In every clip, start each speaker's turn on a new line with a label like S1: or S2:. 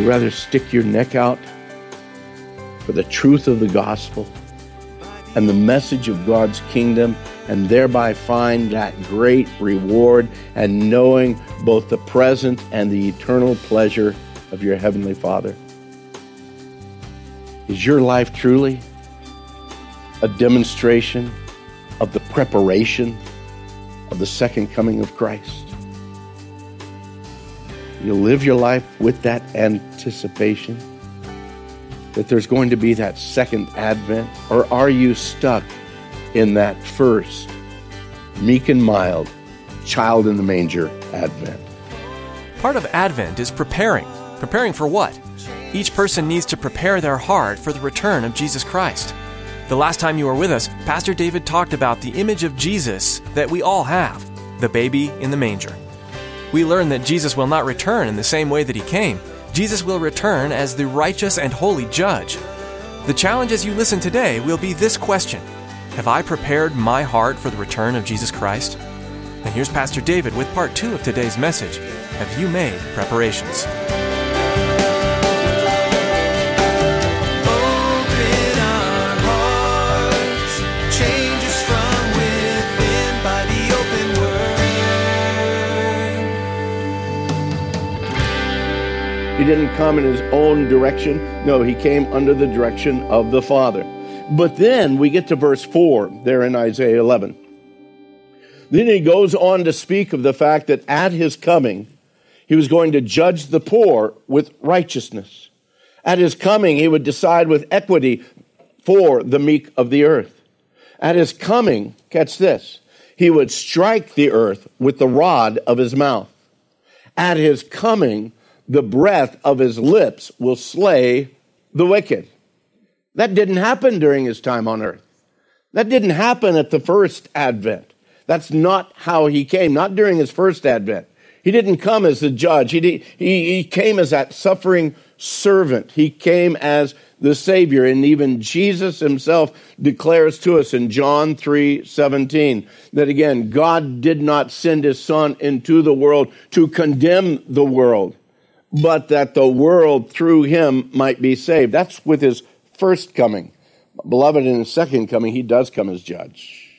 S1: you
S2: rather stick your neck out for the truth of the gospel and the message of God's kingdom and thereby find that great reward and knowing both the present and the eternal pleasure of your Heavenly Father? Is your life truly a demonstration of the preparation of the second coming of Christ? You live your life with that anticipation that there's going to be that second advent? Or are you stuck in that first meek and mild child in the manger advent?
S3: Part of Advent is preparing. Preparing for what? Each person needs to prepare their heart for the return of Jesus Christ. The last time you were with us, Pastor David talked about the image of Jesus that we all have the baby in the manger. We learn that Jesus will not return in the same way that he came. Jesus will return as the righteous and holy judge. The challenge as you listen today will be this question Have I prepared my heart for the return of Jesus Christ? And here's Pastor David with part two of today's message Have you made preparations?
S2: He didn't come in his own direction. No, he came under the direction of the Father. But then we get to verse 4 there in Isaiah 11. Then he goes on to speak of the fact that at his coming, he was going to judge the poor with righteousness. At his coming, he would decide with equity for the meek of the earth. At his coming, catch this, he would strike the earth with the rod of his mouth. At his coming, the breath of his lips will slay the wicked. That didn't happen during his time on earth. That didn't happen at the first advent. That's not how he came, not during his first advent. He didn't come as the judge. He, did, he, he came as that suffering servant. He came as the Savior. And even Jesus himself declares to us in John 3 17 that again, God did not send his Son into the world to condemn the world, but that the world through him might be saved. That's with his first coming. Beloved, in his second coming, he does come as judge.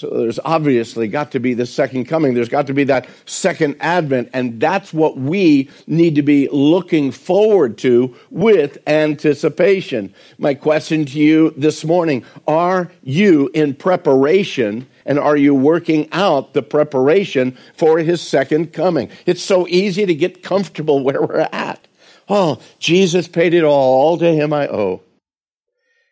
S2: So there's obviously got to be the second coming. There's got to be that second advent. And that's what we need to be looking forward to with anticipation. My question to you this morning, are you in preparation and are you working out the preparation for his second coming? It's so easy to get comfortable where we're at. Oh, Jesus paid it all. All to him I owe.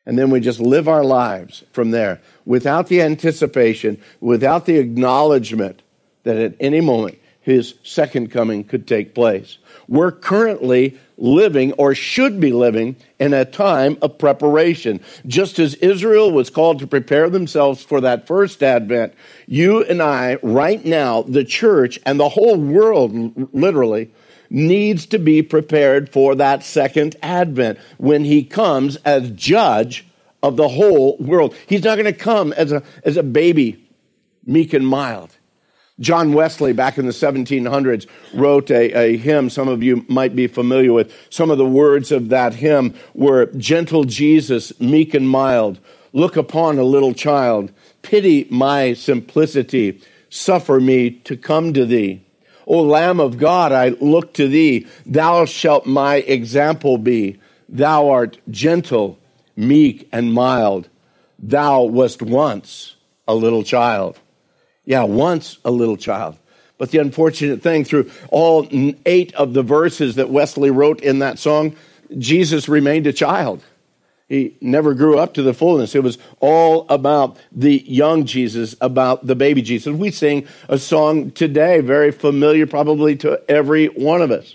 S2: And then we just live our lives from there without the anticipation, without the acknowledgement that at any moment his second coming could take place. We're currently living or should be living in a time of preparation. Just as Israel was called to prepare themselves for that first advent, you and I, right now, the church and the whole world, literally, needs to be prepared for that second advent when he comes as judge of the whole world. He's not going to come as a, as a baby, meek and mild. John Wesley, back in the 1700s, wrote a, a, hymn some of you might be familiar with. Some of the words of that hymn were Gentle Jesus, meek and mild, look upon a little child, pity my simplicity, suffer me to come to thee. O Lamb of God, I look to thee. Thou shalt my example be. Thou art gentle, meek, and mild. Thou wast once a little child. Yeah, once a little child. But the unfortunate thing, through all eight of the verses that Wesley wrote in that song, Jesus remained a child. He never grew up to the fullness. It was all about the young Jesus, about the baby Jesus. We sing a song today, very familiar probably to every one of us.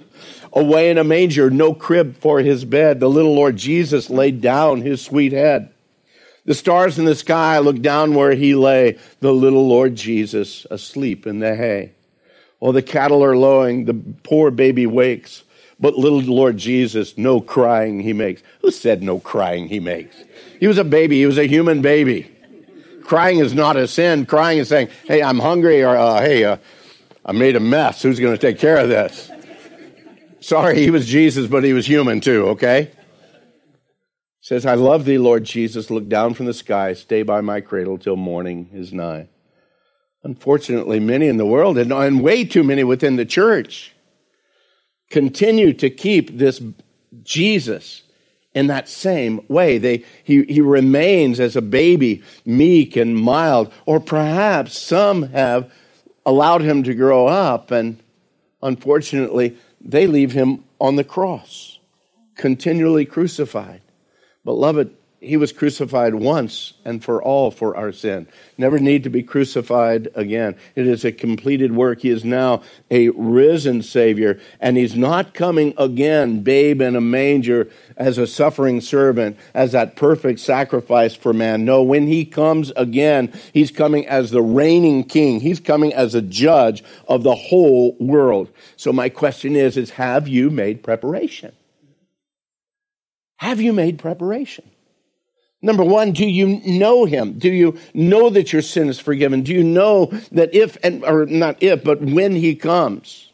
S2: Away in a manger, no crib for his bed, the little Lord Jesus laid down his sweet head. The stars in the sky looked down where he lay, the little Lord Jesus asleep in the hay. While the cattle are lowing, the poor baby wakes. But little Lord Jesus, no crying he makes. Who said no crying he makes? He was a baby, he was a human baby. Crying is not a sin. Crying is saying, hey, I'm hungry, or uh, hey, uh, I made a mess. Who's going to take care of this? Sorry, he was Jesus, but he was human too, okay? says, I love thee, Lord Jesus. Look down from the sky, stay by my cradle till morning is nigh. Unfortunately, many in the world, and way too many within the church, continue to keep this Jesus in that same way. They, he, he remains as a baby, meek and mild, or perhaps some have allowed him to grow up, and unfortunately, they leave him on the cross, continually crucified. Beloved, he was crucified once and for all for our sin. Never need to be crucified again. It is a completed work. He is now a risen Savior, and he's not coming again, babe in a manger, as a suffering servant, as that perfect sacrifice for man. No, when he comes again, he's coming as the reigning king. He's coming as a judge of the whole world. So my question is, is have you made preparation? Have you made preparation? Number one, do you know him? Do you know that your sin is forgiven? Do you know that if, and, or not if, but when he comes,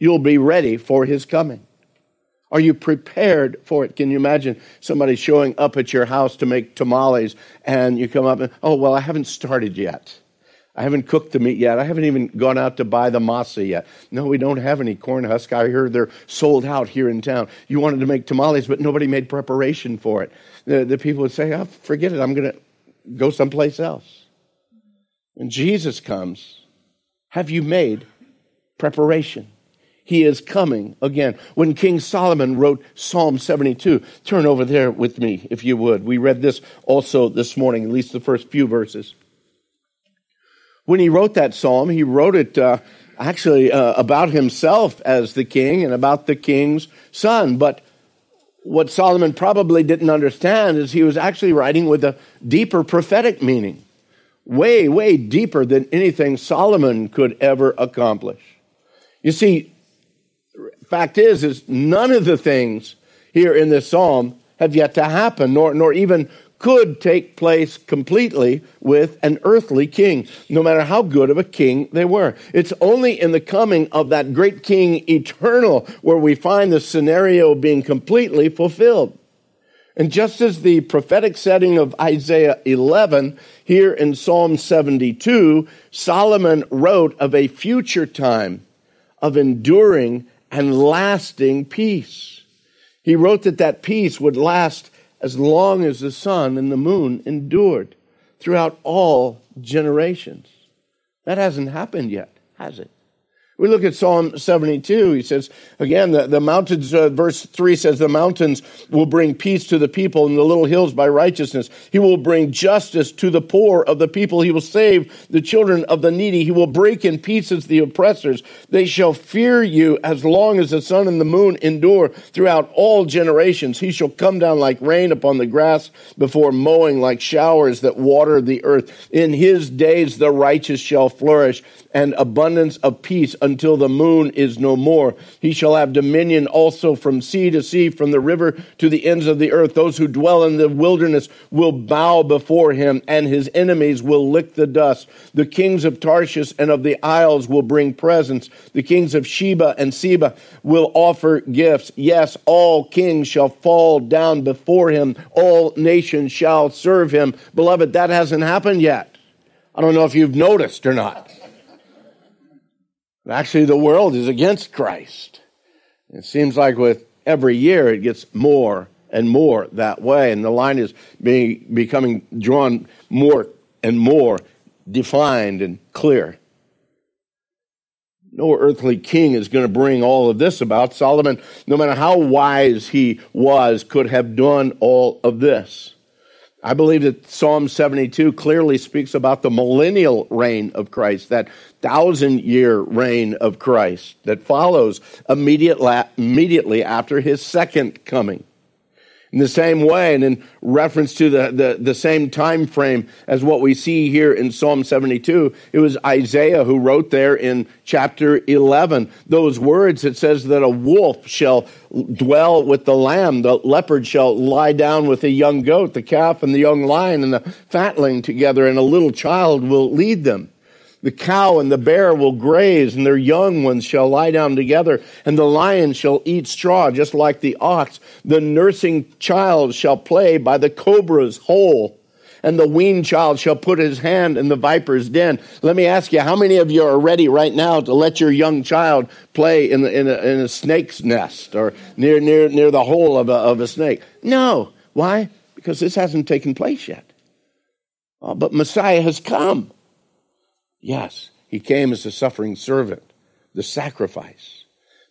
S2: you'll be ready for his coming? Are you prepared for it? Can you imagine somebody showing up at your house to make tamales and you come up and, oh, well, I haven't started yet. I haven't cooked the meat yet. I haven't even gone out to buy the masa yet. No, we don't have any corn husk. I heard they're sold out here in town. You wanted to make tamales, but nobody made preparation for it the, the people would say, oh, forget it, I'm going to go someplace else. When Jesus comes, have you made preparation? He is coming again. When King Solomon wrote Psalm 72, turn over there with me, if you would. We read this also this morning, at least the first few verses. When he wrote that psalm, he wrote it uh, actually uh, about himself as the king and about the king's son. But what Solomon probably didn't understand is he was actually writing with a deeper prophetic meaning, way, way deeper than anything Solomon could ever accomplish. You see, fact is, is none of the things here in this psalm have yet to happen, nor, nor even could take place completely with an earthly king, no matter how good of a king they were. It's only in the coming of that great king eternal where we find the scenario being completely fulfilled. And just as the prophetic setting of Isaiah 11, here in Psalm 72, Solomon wrote of a future time of enduring and lasting peace. He wrote that that peace would last as long as the sun and the moon endured throughout all generations. That hasn't happened yet, has it? We look at Psalm 72. He says, again, the, the mountains, uh, verse 3 says, the mountains will bring peace to the people and the little hills by righteousness. He will bring justice to the poor of the people. He will save the children of the needy. He will break in pieces the oppressors. They shall fear you as long as the sun and the moon endure throughout all generations. He shall come down like rain upon the grass before mowing like showers that water the earth. In his days the righteous shall flourish and abundance of peace until the moon is no more. He shall have dominion also from sea to sea, from the river to the ends of the earth. Those who dwell in the wilderness will bow before him, and his enemies will lick the dust. The kings of Tarshish and of the isles will bring presents. The kings of Sheba and Seba will offer gifts. Yes, all kings shall fall down before him. All nations shall serve him. Beloved, that hasn't happened yet. I don't know if you've noticed or not. Actually, the world is against Christ. It seems like with every year it gets more and more that way, and the line is being becoming drawn more and more defined and clear. No earthly king is going to bring all of this about. Solomon, no matter how wise he was, could have done all of this. I believe that Psalm 72 clearly speaks about the millennial reign of Christ, that thousand year reign of Christ that follows immediately after his second coming. In the same way, and in reference to the, the, the, same time frame as what we see here in Psalm 72, it was Isaiah who wrote there in chapter 11 those words. It says that a wolf shall dwell with the lamb, the leopard shall lie down with the young goat, the calf and the young lion and the fatling together, and a little child will lead them. The cow and the bear will graze, and their young ones shall lie down together, and the lion shall eat straw, just like the ox. The nursing child shall play by the cobra's hole, and the weaned child shall put his hand in the viper's den. Let me ask you, how many of you are ready right now to let your young child play in, in, a, in a snake's nest or near, near, near the hole of a, of a snake? No. Why? Because this hasn't taken place yet. Oh, but Messiah has come. Yes, he came as a suffering servant, the sacrifice.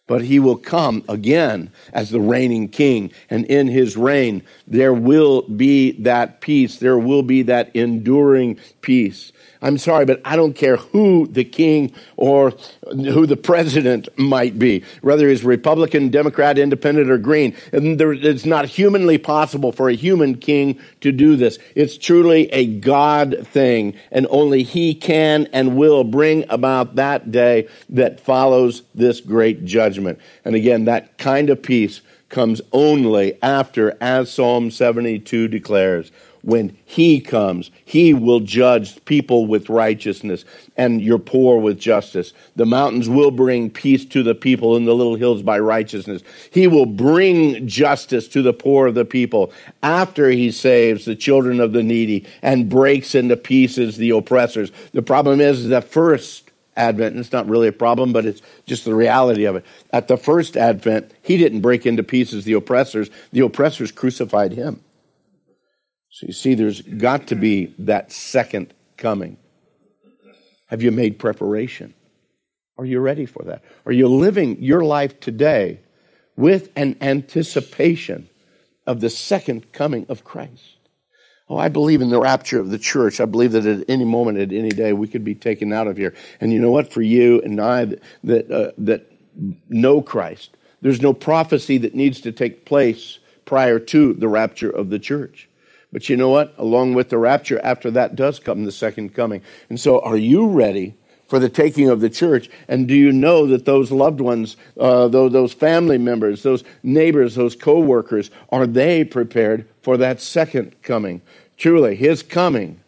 S2: But he will come again as the reigning king. And in his reign, there will be that peace. There will be that enduring peace. I'm sorry, but I don't care who the king or who the president might be, whether he's Republican, Democrat, Independent, or Green. There, it's not humanly possible for a human king to do this. It's truly a God thing, and only he can and will bring about that day that follows this great judgment. And again, that kind of peace comes only after, as Psalm 72 declares, when he comes, he will judge people with righteousness and your poor with justice. The mountains will bring peace to the people and the little hills by righteousness. He will bring justice to the poor of the people after he saves the children of the needy and breaks into pieces the oppressors. The problem is that first Advent, and it's not really a problem, but it's just the reality of it. At the first Advent, he didn't break into pieces the oppressors, the oppressors crucified him. So you see, there's got to be that second coming. Have you made preparation? Are you ready for that? Are you living your life today with an anticipation of the second coming of Christ? Oh, I believe in the rapture of the church. I believe that at any moment, at any day, we could be taken out of here. And you know what? For you and I that, that, uh, that know Christ, there's no prophecy that needs to take place prior to the rapture of the church. But you know what? Along with the rapture, after that does come the second coming. And so, are you ready for the taking of the church? And do you know that those loved ones, uh, those, those family members, those neighbors, those co workers, are they prepared for that second coming? Truly, his coming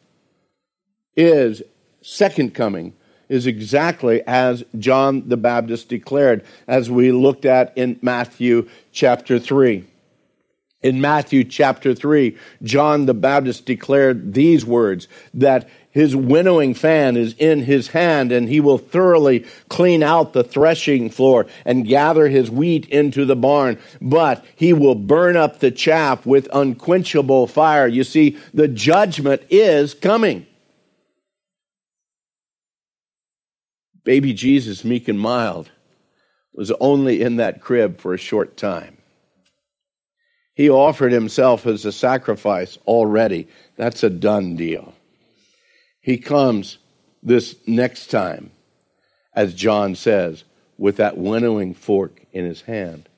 S2: is second coming is exactly as John the Baptist declared, as we looked at in Matthew chapter 3. In Matthew chapter 3, John the Baptist declared these words that his winnowing fan is in his hand, and he will thoroughly clean out the threshing floor and gather his wheat into the barn, but he will burn up the chaff with unquenchable fire. You see, the judgment is coming. Baby Jesus, meek and mild, was only in that crib for a short time. He offered himself as a sacrifice already. That's a done deal. He comes this next time, as John says, with that winnowing fork in his hand.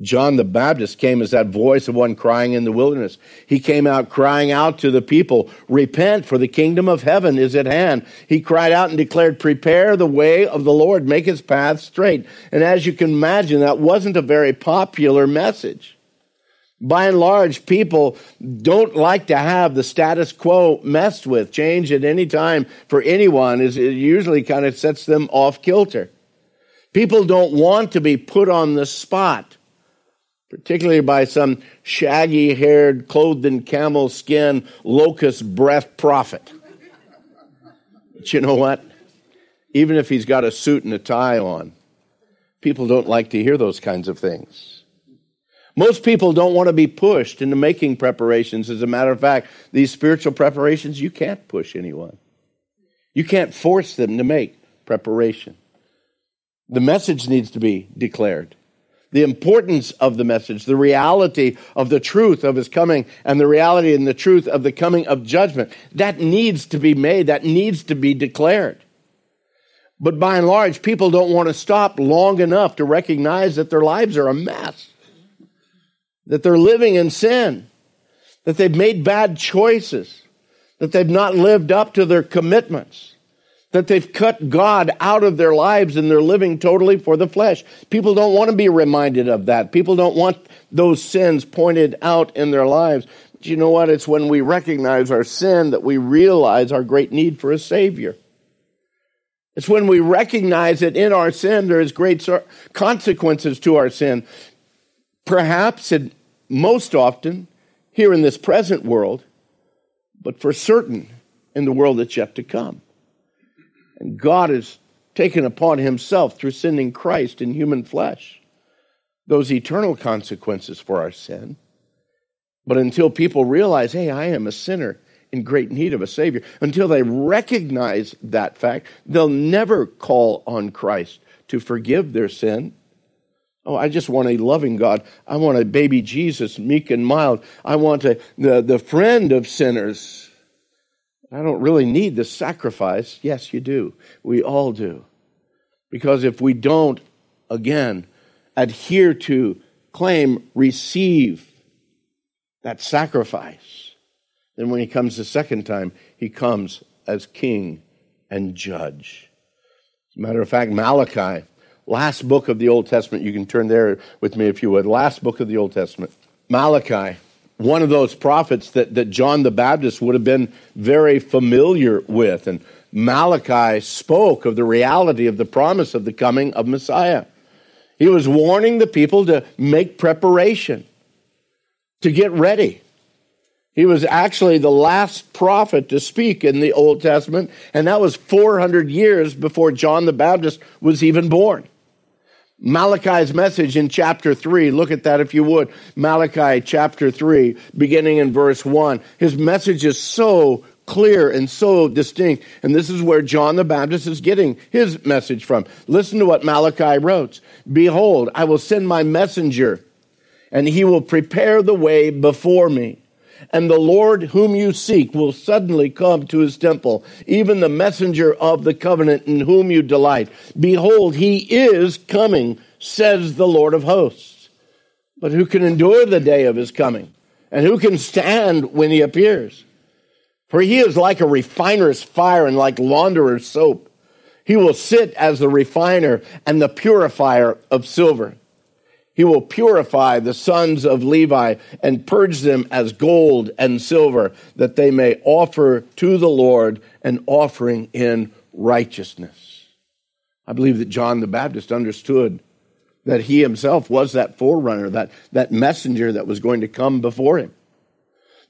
S2: John the Baptist came as that voice of one crying in the wilderness. He came out crying out to the people, Repent, for the kingdom of heaven is at hand. He cried out and declared, Prepare the way of the Lord, make his path straight. And as you can imagine, that wasn't a very popular message. By and large, people don't like to have the status quo messed with. Change at any time for anyone is it usually kind of sets them off kilter. People don't want to be put on the spot, particularly by some shaggy haired, clothed in camel skin, locust breath prophet. But you know what? Even if he's got a suit and a tie on, people don't like to hear those kinds of things. Most people don't want to be pushed into making preparations. As a matter of fact, these spiritual preparations, you can't push anyone. You can't force them to make preparation. The message needs to be declared. The importance of the message, the reality of the truth of his coming, and the reality and the truth of the coming of judgment. That needs to be made, that needs to be declared. But by and large, people don't want to stop long enough to recognize that their lives are a mess, that they're living in sin, that they've made bad choices, that they've not lived up to their commitments, that they've cut God out of their lives and they're living totally for the flesh. People don't want to be reminded of that. People don't want those sins pointed out in their lives. But you know what? It's when we recognize our sin that we realize our great need for a Savior. It's when we recognize that in our sin there is great consequences to our sin. Perhaps and most often here in this present world, but for certain in the world that's yet to come. And God has taken upon himself through sending Christ in human flesh those eternal consequences for our sin. But until people realize, hey, I am a sinner in great need of a Savior. Until they recognize that fact, they'll never call on Christ to forgive their sin. Oh, I just want a loving God. I want a baby Jesus, meek and mild. I want a, the, the friend of sinners. I don't really need the sacrifice. Yes, you do. We all do. Because if we don't, again, adhere to, claim, receive that sacrifice, then when he comes the second time, he comes as king and judge. As a matter of fact, Malachi, last book of the Old Testament, you can turn there with me if you would. Last book of the Old Testament. Malachi, one of those prophets that, that John the Baptist would have been very familiar with. And Malachi spoke of the reality of the promise of the coming of Messiah. He was warning the people to make preparation, to get ready. He was actually the last prophet to speak in the Old Testament, and that was 400 years before John the Baptist was even born. Malachi's message in chapter 3, look at that if you would. Malachi chapter 3, beginning in verse 1. His message is so clear and so distinct, and this is where John the Baptist is getting his message from. Listen to what Malachi wrote Behold, I will send my messenger, and he will prepare the way before me and the Lord whom you seek will suddenly come to his temple, even the messenger of the covenant in whom you delight. Behold, he is coming, says the Lord of hosts. But who can endure the day of his coming? And who can stand when he appears? For he is like a refiner's fire and like launderer's soap. He will sit as the refiner and the purifier of silver. He will purify the sons of Levi and purge them as gold and silver, that they may offer to the Lord an offering in righteousness. I believe that John the Baptist understood that he himself was that forerunner, that, that messenger that was going to come before him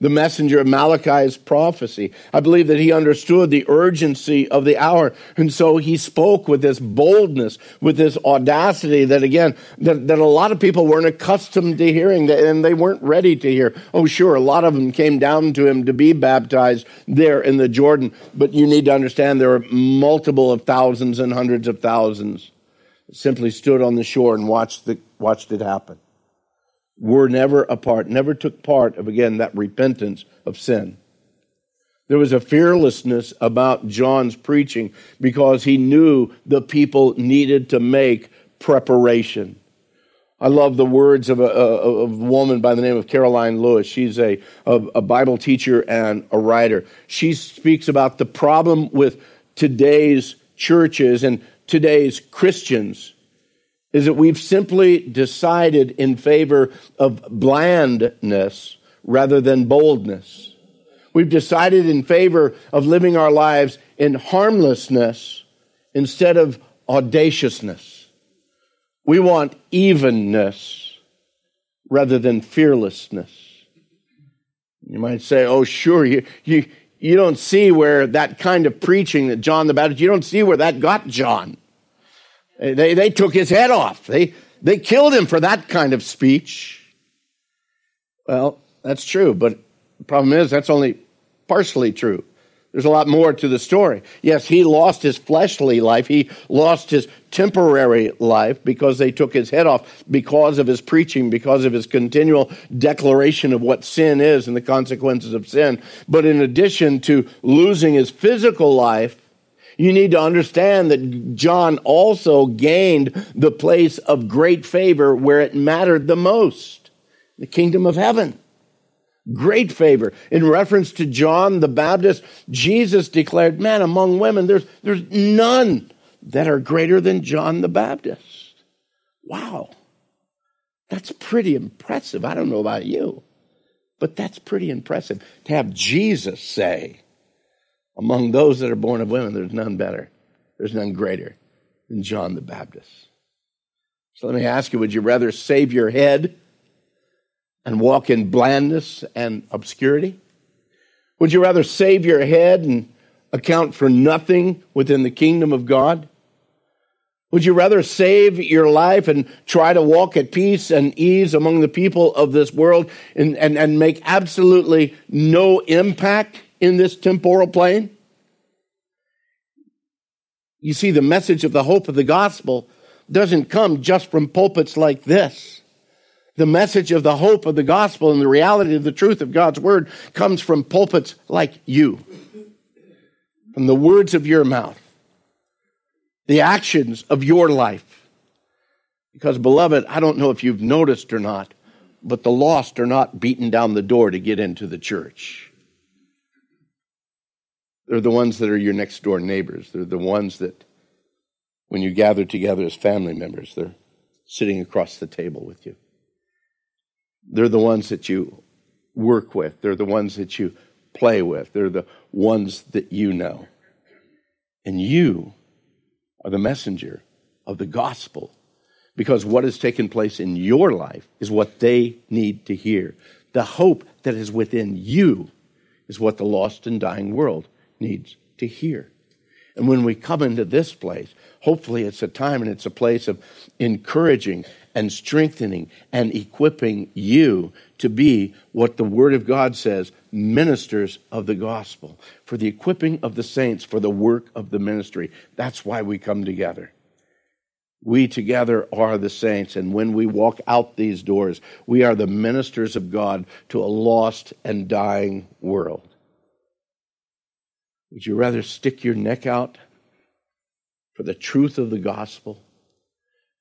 S2: the messenger of Malachi's prophecy. I believe that he understood the urgency of the hour. And so he spoke with this boldness, with this audacity that again, that, that a lot of people weren't accustomed to hearing and they weren't ready to hear. Oh, sure. A lot of them came down to him to be baptized there in the Jordan. But you need to understand there were multiple of thousands and hundreds of thousands simply stood on the shore and watched the, watched it happen were never a part, never took part of, again, that repentance of sin. There was a fearlessness about John's preaching because he knew the people needed to make preparation. I love the words of a, a, a, woman by the name of Caroline Lewis. She's a, a Bible teacher and a writer. She speaks about the problem with today's churches and today's Christians is that we've simply decided in favor of blandness rather than boldness. We've decided in favor of living our lives in harmlessness instead of audaciousness. We want evenness rather than fearlessness. You might say, oh, sure, you, you, you don't see where that kind of preaching that John the Baptist, you don't see where that got John. They, they took his head off. They, they killed him for that kind of speech. Well, that's true, but the problem is that's only partially true. There's a lot more to the story. Yes, he lost his fleshly life. He lost his temporary life because they took his head off because of his preaching, because of his continual declaration of what sin is and the consequences of sin. But in addition to losing his physical life, you need to understand that John also gained the place of great favor where it mattered the most the kingdom of heaven. Great favor. In reference to John the Baptist, Jesus declared, Man, among women, there's, there's none that are greater than John the Baptist. Wow. That's pretty impressive. I don't know about you, but that's pretty impressive to have Jesus say, Among those that are born of women, there's none better, there's none greater than John the Baptist. So let me ask you would you rather save your head? and walk in blandness and obscurity? Would you rather save your head and account for nothing within the kingdom of God? Would you rather save your life and try to walk at peace and ease among the people of this world and, and, and make absolutely no impact in this temporal plane? You see, the message of the hope of the gospel doesn't come just from pulpits like this. The message of the hope of the gospel and the reality of the truth of God's word comes from pulpits like you, from the words of your mouth, the actions of your life. Because, beloved, I don't know if you've noticed or not, but the lost are not beaten down the door to get into the church. They're the ones that are your next door neighbors. They're the ones that, when you gather together as family members, they're sitting across the table with you. They're the ones that you work with, they're the ones that you play with, they're the ones that you know. And you are the messenger of the gospel because what has taken place in your life is what they need to hear. The hope that is within you is what the lost and dying world needs to hear. And when we come into this place, hopefully it's a time and it's a place of encouraging and strengthening and equipping you to be what the Word of God says ministers of the gospel, for the equipping of the saints, for the work of the ministry. That's why we come together. We together are the saints, and when we walk out these doors, we are the ministers of God to a lost and dying world. Would you rather stick your neck out for the truth of the gospel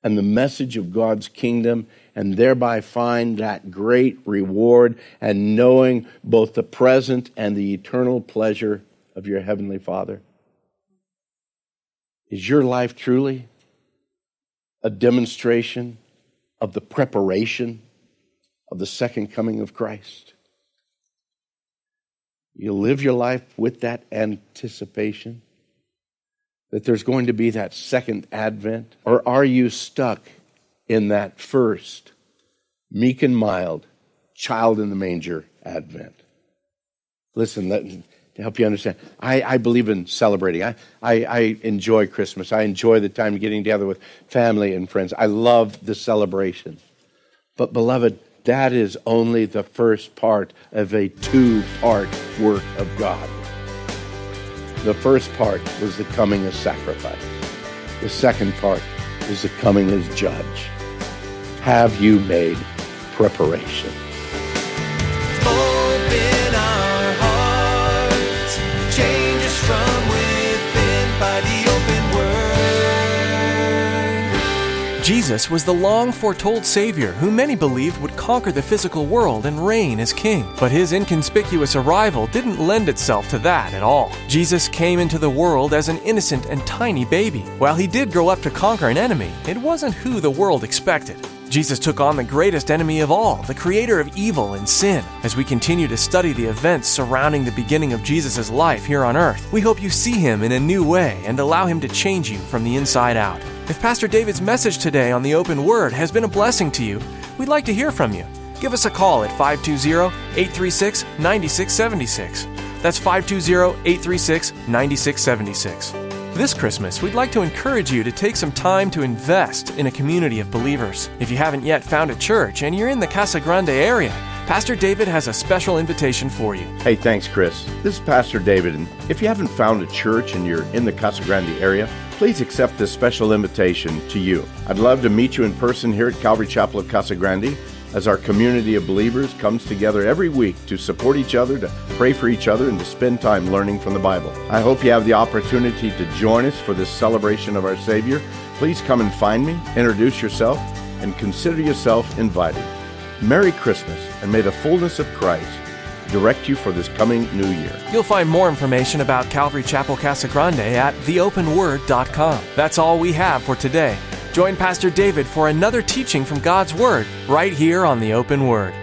S2: and the message of God's kingdom and thereby find that great reward and knowing both the present and the eternal pleasure of your Heavenly Father? Is your life truly a demonstration of the preparation of the second coming of Christ? You live your life with that anticipation? that there's going to be that second advent? Or are you stuck in that first, meek and mild, child in the manger advent? Listen, let, to help you understand, I, I believe in celebrating. I, I, I enjoy Christmas. I enjoy the time getting together with family and friends. I love the celebration. But, beloved, that is only the first part of a two part work of God. The first part was the coming as sacrifice. The second part is the coming as judge. Have you made preparation?
S3: Jesus was the long foretold Savior who many believed would conquer the physical world and reign as king. But his inconspicuous arrival didn't lend itself to that at all. Jesus came into the world as an innocent and tiny baby. While he did grow up to conquer an enemy, it wasn't who the world expected. Jesus took on the greatest enemy of all, the creator of evil and sin. As we continue to study the events surrounding the beginning of Jesus' life here on earth, we hope you see him in a new way and allow him to change you from the inside out. If Pastor David's message today on the open word has been a blessing to you, we'd like to hear from you. Give us a call at 520 836 9676. That's 520 836 9676. This Christmas, we'd like to encourage you to take some time to invest in a community of believers. If you haven't yet found a church and you're in the Casa Grande area, Pastor David has a special invitation for you.
S2: Hey, thanks, Chris. This is Pastor David, and if you haven't found a church and you're in the Casa Grande area, please accept this special invitation to you. I'd love to meet you in person here at Calvary Chapel of Casa Grande as our community of believers comes together every week to support each other, to pray for each other, and to spend time learning from the Bible. I hope you have the opportunity to join us for this celebration of our Savior. Please come and find me, introduce yourself, and consider yourself invited. Merry Christmas, and may the fullness of Christ direct you for this coming new year.
S3: You'll find more information about Calvary Chapel Casa Grande at theopenword.com. That's all we have for today. Join Pastor David for another teaching from God's Word right here on the Open Word.